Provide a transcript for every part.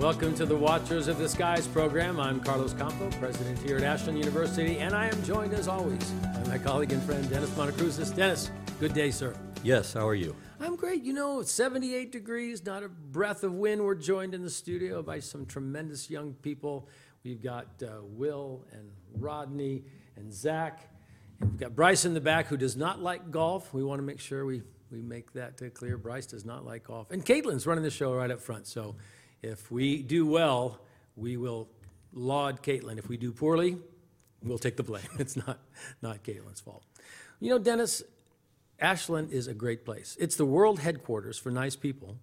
Welcome to the Watchers of the Skies program. I'm Carlos Campo, president here at Ashland University, and I am joined as always by my colleague and friend Dennis Monokroussos. Dennis, good day, sir. Yes, how are you? I'm great. You know, 78 degrees, not a breath of wind. We're joined in the studio by some tremendous young people. We've got uh, Will and Rodney and Zach. And we've got Bryce in the back who does not like golf. We want to make sure we, we make that clear. Bryce does not like golf. And Caitlin's running the show right up front. So if we do well, we will laud Caitlin. If we do poorly, we'll take the blame. It's not, not Caitlin's fault. You know, Dennis, Ashland is a great place. It's the world headquarters for nice people.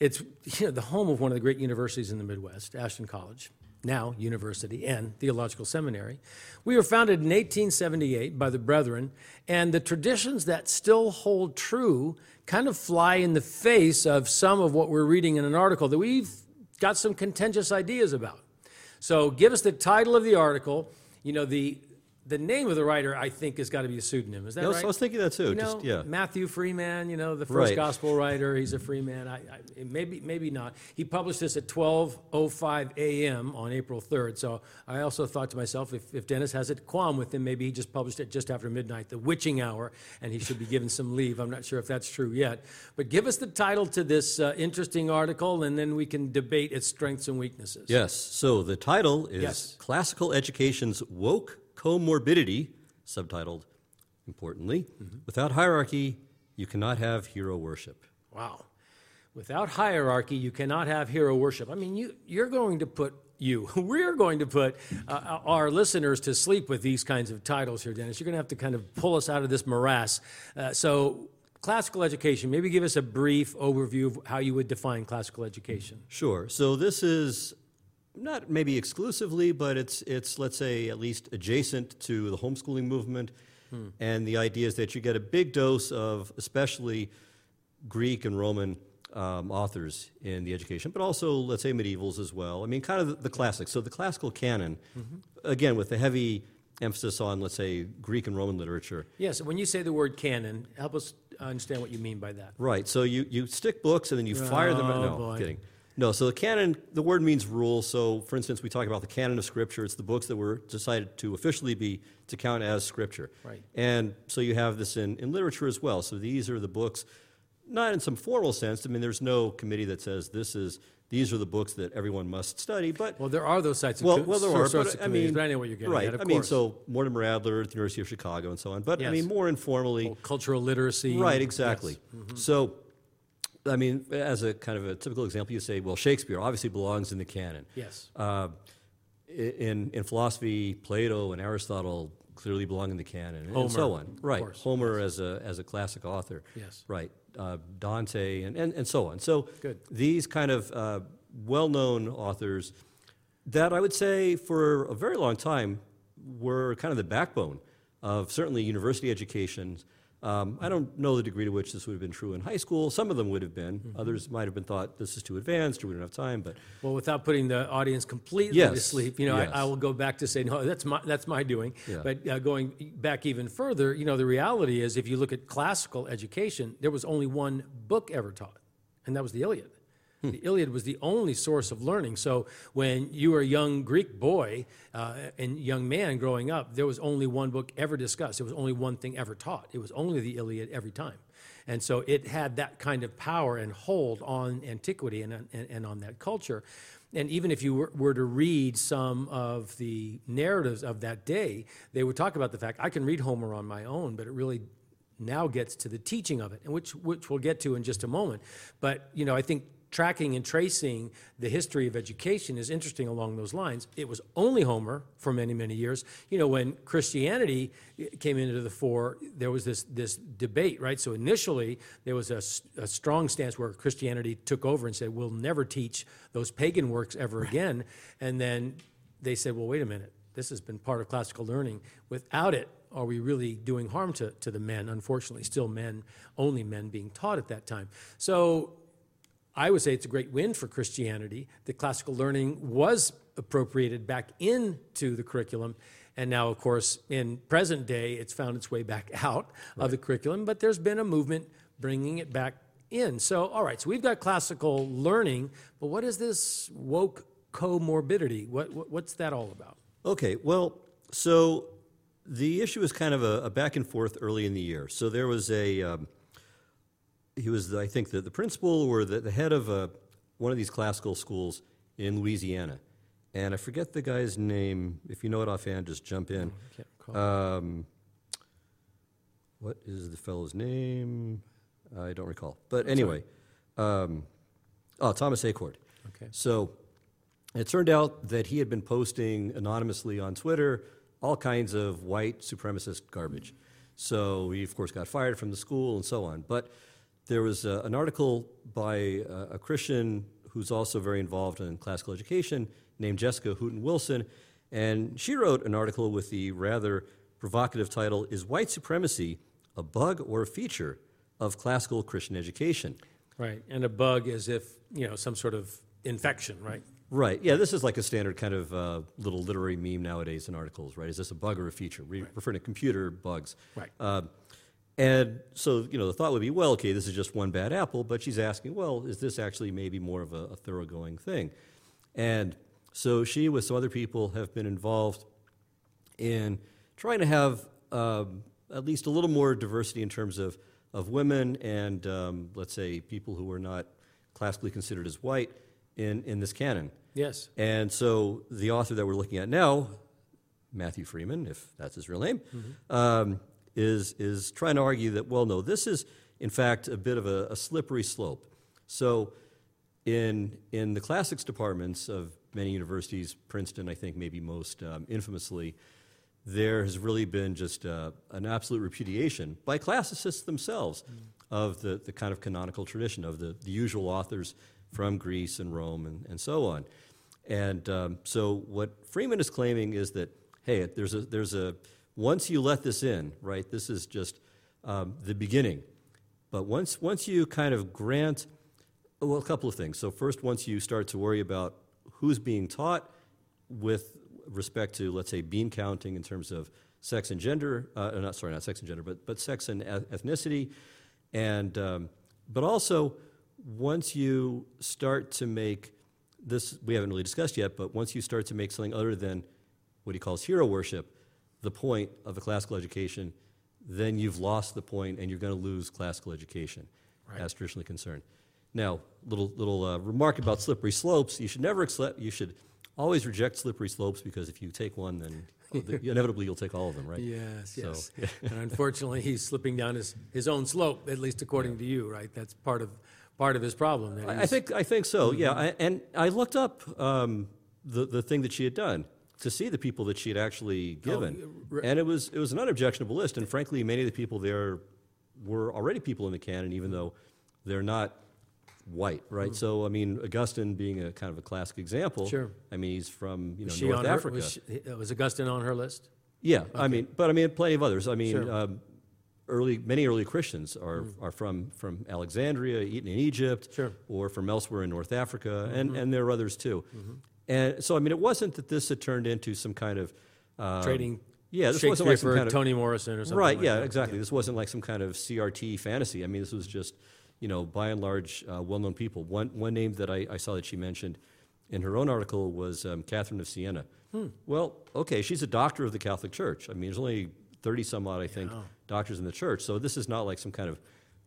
It's you know, the home of one of the great universities in the Midwest, Ashland College, now University and Theological Seminary. We were founded in 1878 by the Brethren, and the traditions that still hold true kind of fly in the face of some of what we're reading in an article that we've got some contentious ideas about. So give us the title of the article. You know, the the name of the writer, I think, has got to be a pseudonym. Is that I was- right? I was thinking that too, You know, just- yeah. Matthew Freeman, you know, the first Right. gospel writer. He's a Freeman. I, I, maybe, maybe not. He published this at 12:05 a.m. on April 3rd. So I also thought to myself, if, if Dennis has a qualm with him, maybe he just published it just after midnight, the witching hour, and he should be given some leave. I'm not sure if that's true yet. But give us the title to this uh, interesting article, and then we can debate its strengths and weaknesses. Yes, so the title is Yes. Classical Education's Woke Comorbidity, subtitled, importantly, Mm-hmm. Without Hierarchy, You Cannot Have Hero Worship. Wow. Without hierarchy, you cannot have hero worship. I mean, you, you're going to put you, we're going to put uh, our listeners to sleep with these kinds of titles here, Dennis. You're going to have to kind of pull us out of this morass. Uh, so, classical education, maybe give us a brief overview of how you would define classical education. Sure, so this is not maybe exclusively, but it's, it's let's say, at least adjacent to the homeschooling movement. And the idea is that you get a big dose of especially Greek and Roman um, authors in the education, but also, let's say, medievals as well. I mean, kind of the, the classics. So the classical canon, again, with the heavy emphasis on, let's say, Greek and Roman literature. Yes, when you say the word canon, help us understand what you mean by that. Right. So you, you stick books and then you fire them. Oh, No, boy. kidding. No. So the canon, the word means rule. So, for instance, we talk about the canon of Scripture. It's the books that were decided to officially be to count as Scripture. Right. And so you have this in, in literature as well. So these are the books, not in some formal sense. I mean, there's no committee that says this is these are the books that everyone must study. But Well, there are those sites of well, co- well, there are. But I mean, but I know what you're getting right. at. I mean, so Mortimer Adler at the University of Chicago and so on. But I mean, more informally, Well, cultural literacy. Right, exactly. Yes. Mm-hmm. So, I mean, as a kind of a typical example, you say, well, Shakespeare obviously belongs in the canon. Yes. Uh, in, in philosophy, Plato and Aristotle clearly belong in the canon, and so on. Right. Homer as a, as a classic author. Yes. Right, uh, Dante, and, and, and so on. So Good. these kind of uh, well-known authors that I would say for a very long time were kind of the backbone of certainly university education. Um, I don't know the degree to which this would have been true in high school. Some of them would have been. Mm-hmm. Others might have been thought this is too advanced or we don't have time. But Well, without putting the audience completely to sleep, you know, yes. I, I will go back to say, no, that's my, that's my doing. Yeah. But uh, going back even further, you know, the reality is if you look at classical education, there was only one book ever taught, and that was the Iliad. Hmm. The Iliad was the only source of learning. So when you were a young Greek boy uh, and young man growing up, there was only one book ever discussed. There was only one thing ever taught. It was only the Iliad every time. And so it had that kind of power and hold on antiquity and, and, and on that culture. And even if you were, were to read some of the narratives of that day, they would talk about the fact I can read Homer on my own, but it really now gets to the teaching of it, and which which we'll get to in just a moment. But you know, I think tracking and tracing the history of education is interesting along those lines. It was only Homer for many many years. You know, when Christianity eh, came into the fore, there was this this debate, right? So initially there was a strong stance where Christianity took over and said, "We'll never teach those pagan works ever again," and then they said, "Well, wait a minute." This has been part of classical learning. Without it, are we really doing harm to, to the men? Unfortunately, still men, only men being taught at that time. So I would say it's a great win for Christianity that classical learning was appropriated back into the curriculum. And now, of course, in present day, it's found its way back out of the curriculum. But there's been a movement bringing it back in. So, all right, so we've got classical learning, but what is this woke comorbidity? What, what what's that all about? Okay, well, so the issue was kind of a, a back and forth early in the year. So there was a, um, he was, I think, the, the principal or the, the head of a, one of these classical schools in Louisiana. And I forget the guy's name. If you know it offhand, just jump in. Can't recall. Um, what is the fellow's name? I don't recall. But anyway, um, oh, Thomas Achord. Okay. So it turned out that he had been posting anonymously on Twitter all kinds of white supremacist garbage. So he, of course, got fired from the school and so on. But there was uh, an article by uh, a Christian who's also very involved in classical education named Jessica Hooten Wilson. And she wrote an article with the rather provocative title Is White Supremacy a Bug or a Feature of Classical Christian Education? Right, and a bug as if, you know, some sort of infection, right? Right. Yeah, this is like a standard kind of uh, little literary meme nowadays in articles, right? Is this a bug or a feature? We refer to computer bugs. Right. Um, and so, you know, the thought would be, well, okay, this is just one bad apple, but she's asking, well, is this actually maybe more of a, a thoroughgoing thing? And so she, with some other people, have been involved in trying to have um, at least a little more diversity in terms of, of women and, um, let's say, people who are not classically considered as white in, in this canon. Yes. And so the author that we're looking at now, Matthew Freeman, if that's his real name, um, is, is trying to argue that, well, no, this is, in fact, a bit of a, a slippery slope. So in, in the classics departments of many universities, Princeton, I think, maybe most um, infamously, there has really been just uh, an absolute repudiation by classicists themselves of the, the kind of canonical tradition of the, the usual authors from Greece and Rome and, and so on. And um, so what Freeman is claiming is that, hey, there's a, there's a, once you let this in, right, this is just um, the beginning. But once, once you kind of grant, well, a couple of things. So first, once you start to worry about who's being taught with respect to, let's say, bean counting in terms of sex and gender, uh, not sorry, not sex and gender, but, but sex and eth- ethnicity, and um, but also once you start to make this, we haven't really discussed yet, but once you start to make something other than what he calls hero worship, the point of a classical education, then you've lost the point and you're going to lose classical education Right. as traditionally concerned. Now, little little uh, remark about slippery slopes: you should never accept, you should always reject slippery slopes because if you take one, then inevitably you'll take all of them, right? Yes, So, yes. and unfortunately, he's slipping down his, his own slope, at least according to you, right? That's part of part of his problem. I, I think I think so. Yeah, I, and I looked up um, the the thing that she had done to see the people that she had actually given, r- and it was it was an unobjectionable list. And frankly, many of the people there were already people in the canon, even though they're not white, right? So I mean, Augustine being a kind of a classic example. Sure. I mean, he's from you know North on her, Africa. was, she, uh, was Augustine on her list? Yeah, I mean, but I mean, plenty of others. I mean, Sure. um, early many early Christians are are from from Alexandria, in Egypt, Sure. or from elsewhere in North Africa, and and there are others too. And so, I mean, it wasn't that this had turned into some kind of um, Trading Yeah, this wasn't like some kind of Toni Morrison or something right. like yeah, that. exactly. This wasn't like some kind of CRT fantasy. I mean, this was just you know by and large uh, well-known people. One one name that I, I saw that she mentioned in her own article was um, Catherine of Siena. Hmm. Well, okay, she's a doctor of the Catholic Church. I mean, there's only thirty some odd, I think, Yeah. doctors in the church. So this is not like some kind of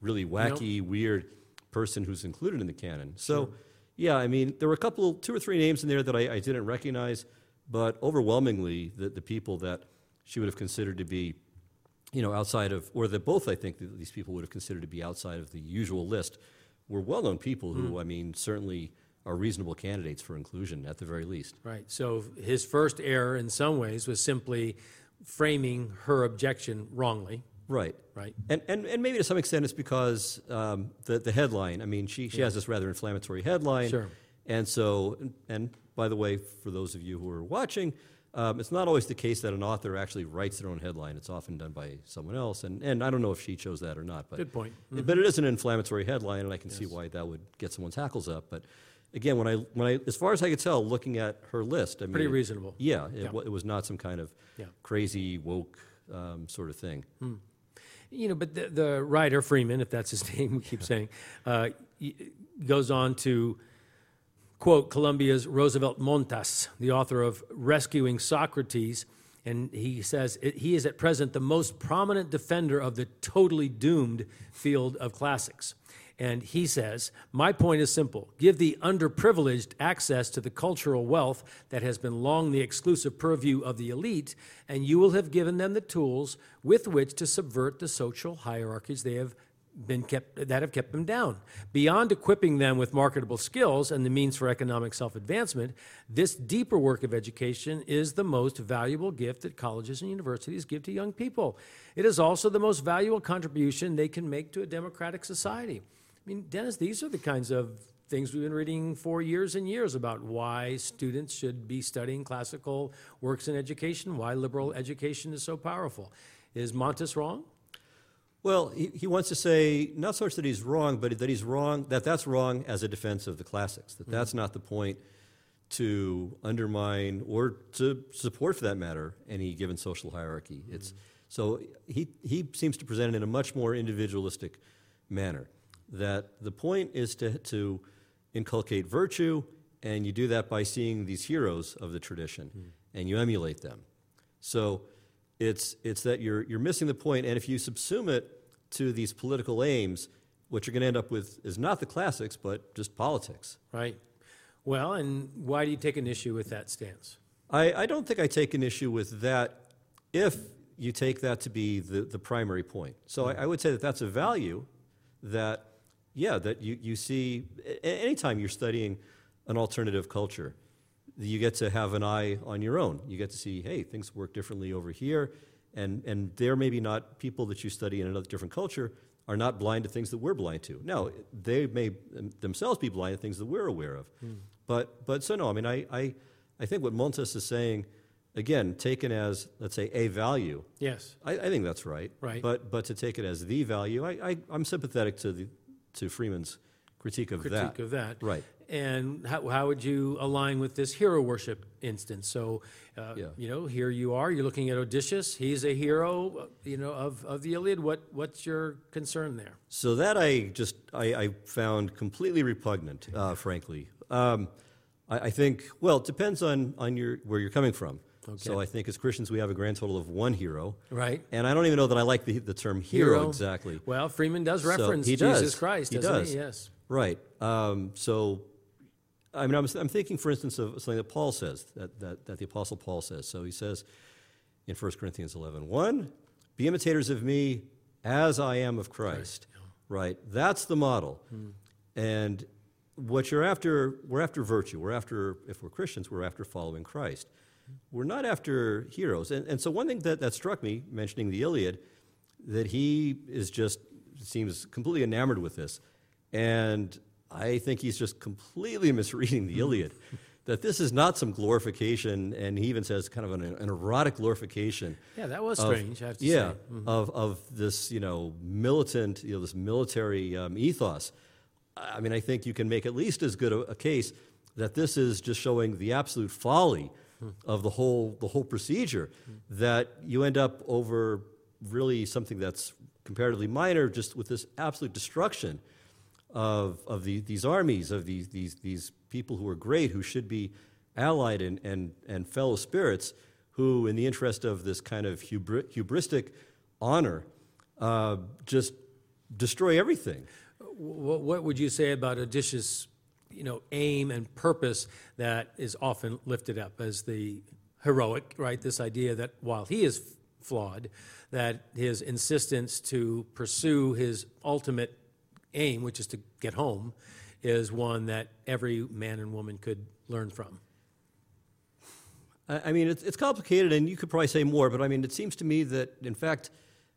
really wacky, weird person who's included in the canon. So, yeah, I mean, there were a couple, two or three names in there that I, I didn't recognize, but overwhelmingly, the, the people that she would have considered to be, you know, outside of, or that both I think that these people would have considered to be outside of the usual list, were well-known people who, hmm. I mean, certainly are reasonable candidates for inclusion at the very least. Right. So his first error, in some ways, was simply framing her objection wrongly. Right. Right. And, and, and maybe to some extent it's because um, the, the headline, I mean, she, she has this rather inflammatory headline. Sure. And so, and, and by the way, for those of you who are watching, um, it's not always the case that an author actually writes their own headline. It's often done by someone else. And, and I don't know if she chose that or not. But, Good point. but it is an inflammatory headline, and I can see why that would get someone's hackles up. But again, when I, when I, as far as I could tell, looking at her list, I mean, Pretty reasonable. Yeah, it, Yeah. wa- it was not some kind of Yeah. crazy woke um, sort of thing. You know, but the, the writer Freeman, if that's his name, we keep saying, uh, goes on to quote Columbia's Roosevelt Montas, the author of Rescuing Socrates, and he says it, he is at present the most prominent defender of the totally doomed field of classics. And he says, My point is simple give the underprivileged access to the cultural wealth that has been long the exclusive purview of the elite, and you will have given them the tools with which to subvert the social hierarchies they have been kept that have kept them down. Beyond equipping them with marketable skills and the means for economic self-advancement, this deeper work of education is the most valuable gift that colleges and universities give to young people. It is also the most valuable contribution they can make to a democratic society. I mean, Dennis, these are the kinds of things we've been reading for years and years about why students should be studying classical works in education, why liberal education is so powerful. Is Montas wrong? Well, he, he wants to say not so much that he's wrong, but that he's wrong, that that's wrong as a defense of the classics, that mm-hmm. that's not the point to undermine or to support, for that matter, any given social hierarchy. It's, mm-hmm. so he, he seems to present it in a much more individualistic manner, that the point is to, to inculcate virtue, and you do that by seeing these heroes of the tradition, hmm. and you emulate them. So it's, it's that you're, you're missing the point, and if you subsume it to these political aims, what you're going to end up with is not the classics, but just politics. Right. Well, and why do you take an issue with that stance? I, I don't think I take an issue with that if you take that to be the, the primary point. So hmm. I, I would say that that's a value that, yeah, that you, you see anytime you're studying an alternative culture, you get to have an eye on your own. You get to see, hey, things work differently over here, and, and they're maybe not people that you study in another different culture are not blind to things that we're blind to. Now, they may um, themselves be blind to things that we're aware of. Hmm. But, but so no, I mean, I, I, I think what Montas is saying, again, taken as, let's say, a value, Yes. I, I think that's right. Right. But, but to take it as the value, I, I, I'm sympathetic to, the, to Freeman's critique of Critique that. of that. Right. And how, how would you align with this hero worship instance? So, uh, Yeah. you know, here you are, you're looking at Odysseus. He's a hero, uh, you know, of, of the Iliad. What, what's your concern there? So that I just I, I found completely repugnant, uh, frankly. Um, I, I think well, it depends on on your where you're coming from. So I think as Christians we have a grand total of one hero, Right. and I don't even know that I like the, the term hero, Hero. exactly. Well, Freeman does So reference he Jesus does. Christ, He doesn't does. he? Yes. Right. Um, so, I mean, I'm, I'm thinking, for instance, of something that Paul says, that, that, that the Apostle Paul says. So he says in 1 Corinthians 11, 1, be imitators of me as I am of Christ. Right. That's the model. And what you're after, we're after virtue. We're after, if we're Christians, we're after following Christ. We're not after heroes. And, and so one thing that, that struck me, mentioning the Iliad, that he is just, seems completely enamored with this. And I think he's just completely misreading the Iliad. that this is not some glorification, and he even says kind of an, an erotic glorification. Yeah, that was of- strange, I have to yeah, say. Mm-hmm. of, of this, you know, militant, you know, this military um, ethos. I mean, I think you can make at least as good a, a case that this is just showing the absolute folly. Of the whole the whole procedure. That you end up over really something that's comparatively minor, just with this absolute destruction of, of the, these armies, of these, these, these people who are great, who should be allied and, and, and fellow spirits, who, in the interest of this kind of hubri- hubristic honor, uh, just destroy everything. What, what would you say about Odysseus' you know, aim and purpose that is often lifted up as the heroic, right? This idea that while he is flawed, that his insistence to pursue his ultimate aim, which is to get home, is one that every man and woman could learn from. I mean, it's, it's complicated, and you could probably say more, but I mean, it seems to me that, in fact,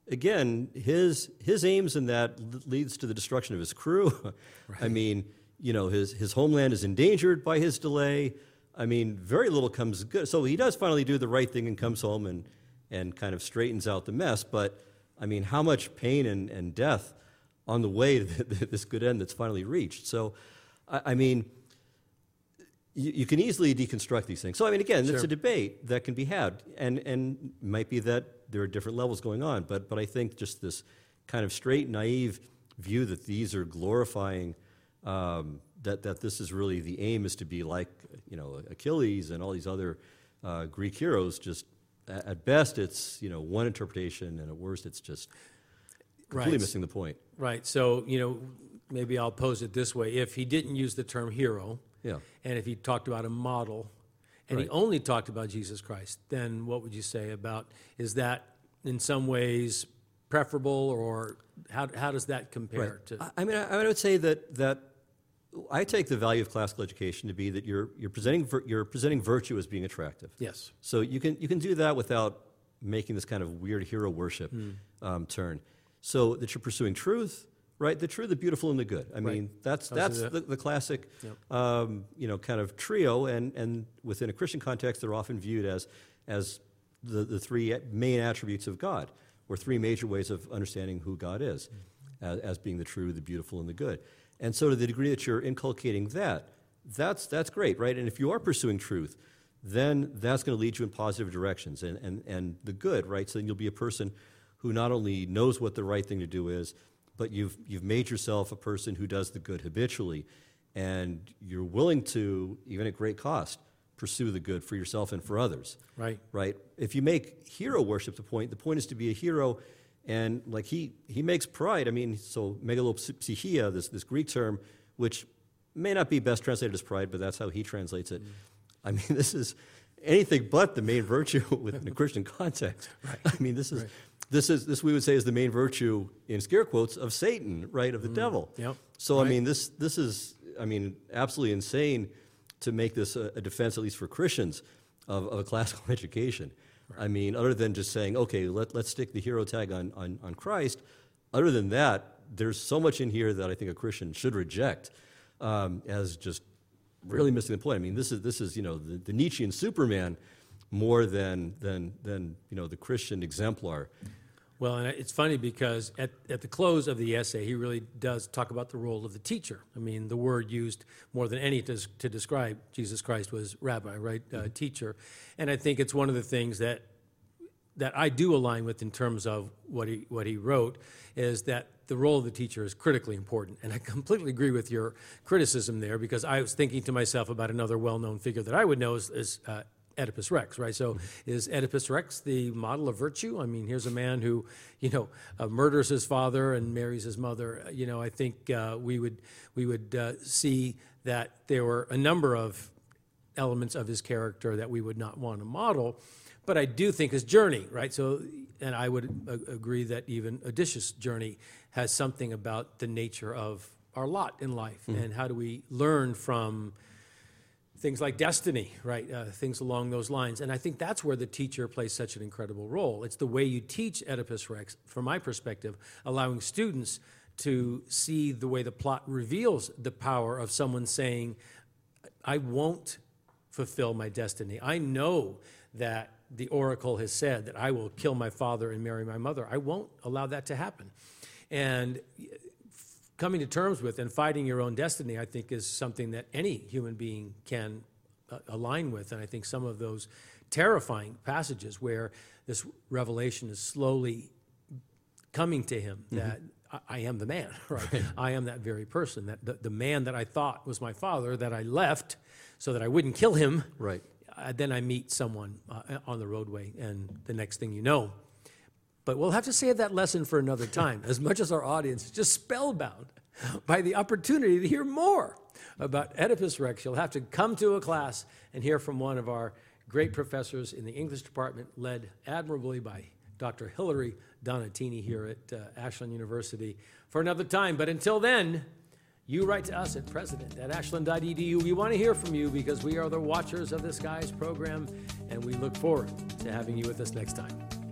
again, his, his aims in that leads to the destruction of his crew. I mean, you know, his, his homeland is endangered by his delay. I mean, very little comes good. So he does finally do the right thing and comes home and, and kind of straightens out the mess. But, I mean, how much pain and, and death on the way to this good end that's finally reached. So, I, I mean, you, you can easily deconstruct these things. So, I mean, again, it's Sure. a debate that can be had, and and might be that there are different levels going on. But but I think just this kind of straight, naive view that these are glorifying, um, that, that this is really the aim is to be like, you know, Achilles and all these other uh, Greek heroes. Just at, at best, it's, you know, one interpretation, and at worst, it's just completely Right. missing the point. Right. So, you know, maybe I'll pose it this way. If he didn't use the term hero, Yeah. and if he talked about a model, and he only talked about Jesus Christ, then what would you say about is that in some ways preferable, or how, how does that compare to? I- I mean, I, I would say that that I take the value of classical education to be that you're you're presenting you're presenting virtue as being attractive. yes. So you can you can do that without making this kind of weird hero worship Hmm. um, turn. So that you're pursuing truth, right? The true, the beautiful, and the good. I mean, that's that's the- the, classic, Yep. um, you know, kind of trio. And and within a Christian context, they're often viewed as as the, the three main attributes of God, or three major ways of understanding who God is, as, as being the true, the beautiful, and the good. And so, to the degree that you're inculcating that, that's that's great, right? And if you are pursuing truth, then that's going to lead you in positive directions and, and, and the good, right? So then you'll be a person who not only knows what the right thing to do is, but you've, you've made yourself a person who does the good habitually, and you're willing to, even at great cost, pursue the good for yourself and for others. Right. Right? If you make hero worship the point, the point is to be a hero, and like he, he makes pride. I mean, so megalopsychia, this, this Greek term, which may not be best translated as pride, but that's how he translates it. Mm. I mean, this is anything but the main virtue within a Christian context. Right. I mean, this is Right. this is this we would say is the main virtue in scare quotes of Satan, right, of the mm. devil. Yep. So Right. I mean, this this is I mean absolutely insane to make this a, a defense, at least for Christians, of, of a classical education. I mean, other than just saying, okay, let, let's stick the hero tag on, on, on Christ, other than that, there's so much in here that I think a Christian should reject um, as just really missing the point. I mean, this is, this is you know, the, the Nietzschean Superman more than, than, than you know, the Christian exemplar. Well, and it's funny because at, at the close of the essay, he really does talk about the role of the teacher. I mean, the word used more than any to, to describe Jesus Christ was rabbi, right? Uh, teacher. And I think it's one of the things that that I do align with in terms of what he what he wrote is that the role of the teacher is critically important. And I completely agree with your criticism there because I was thinking to myself about another well-known figure that I would know is, is uh, Oedipus Rex, right? So is Oedipus Rex the model of virtue? I mean, here's a man who, you know, uh, murders his father and marries his mother. Uh, You know, I think uh, we would we would uh, see that there were a number of elements of his character that we would not want to model. But I do think his journey, right? So, and I would a- agree that even Odysseus' journey has something about the nature of our lot in life and how do we learn from things like destiny, right? Uh, things along those lines. And I think that's where the teacher plays such an incredible role. It's the way you teach Oedipus Rex, from my perspective, allowing students to see the way the plot reveals the power of someone saying, I won't fulfill my destiny. I know that the oracle has said that I will kill my father and marry my mother. I won't allow that to happen. And coming to terms with and fighting your own destiny, I think, is something that any human being can uh, align with. And I think some of those terrifying passages where this revelation is slowly coming to him that I, I am the man, right? I am that very person, that the, the man that I thought was my father, that I left so that I wouldn't kill him. Right. Uh, then I meet someone uh, on the roadway, and the next thing you know, but we'll have to save that lesson for another time, as much as our audience is just spellbound by the opportunity to hear more about Oedipus Rex. You'll have to come to a class and hear from one of our great professors in the English department, led admirably by Dr. Hilary Donatini here at uh, Ashland University for another time. But until then, you write to us at president at ashland.edu. We want to hear from you because we are the watchers of the skies program, and we look forward to having you with us next time.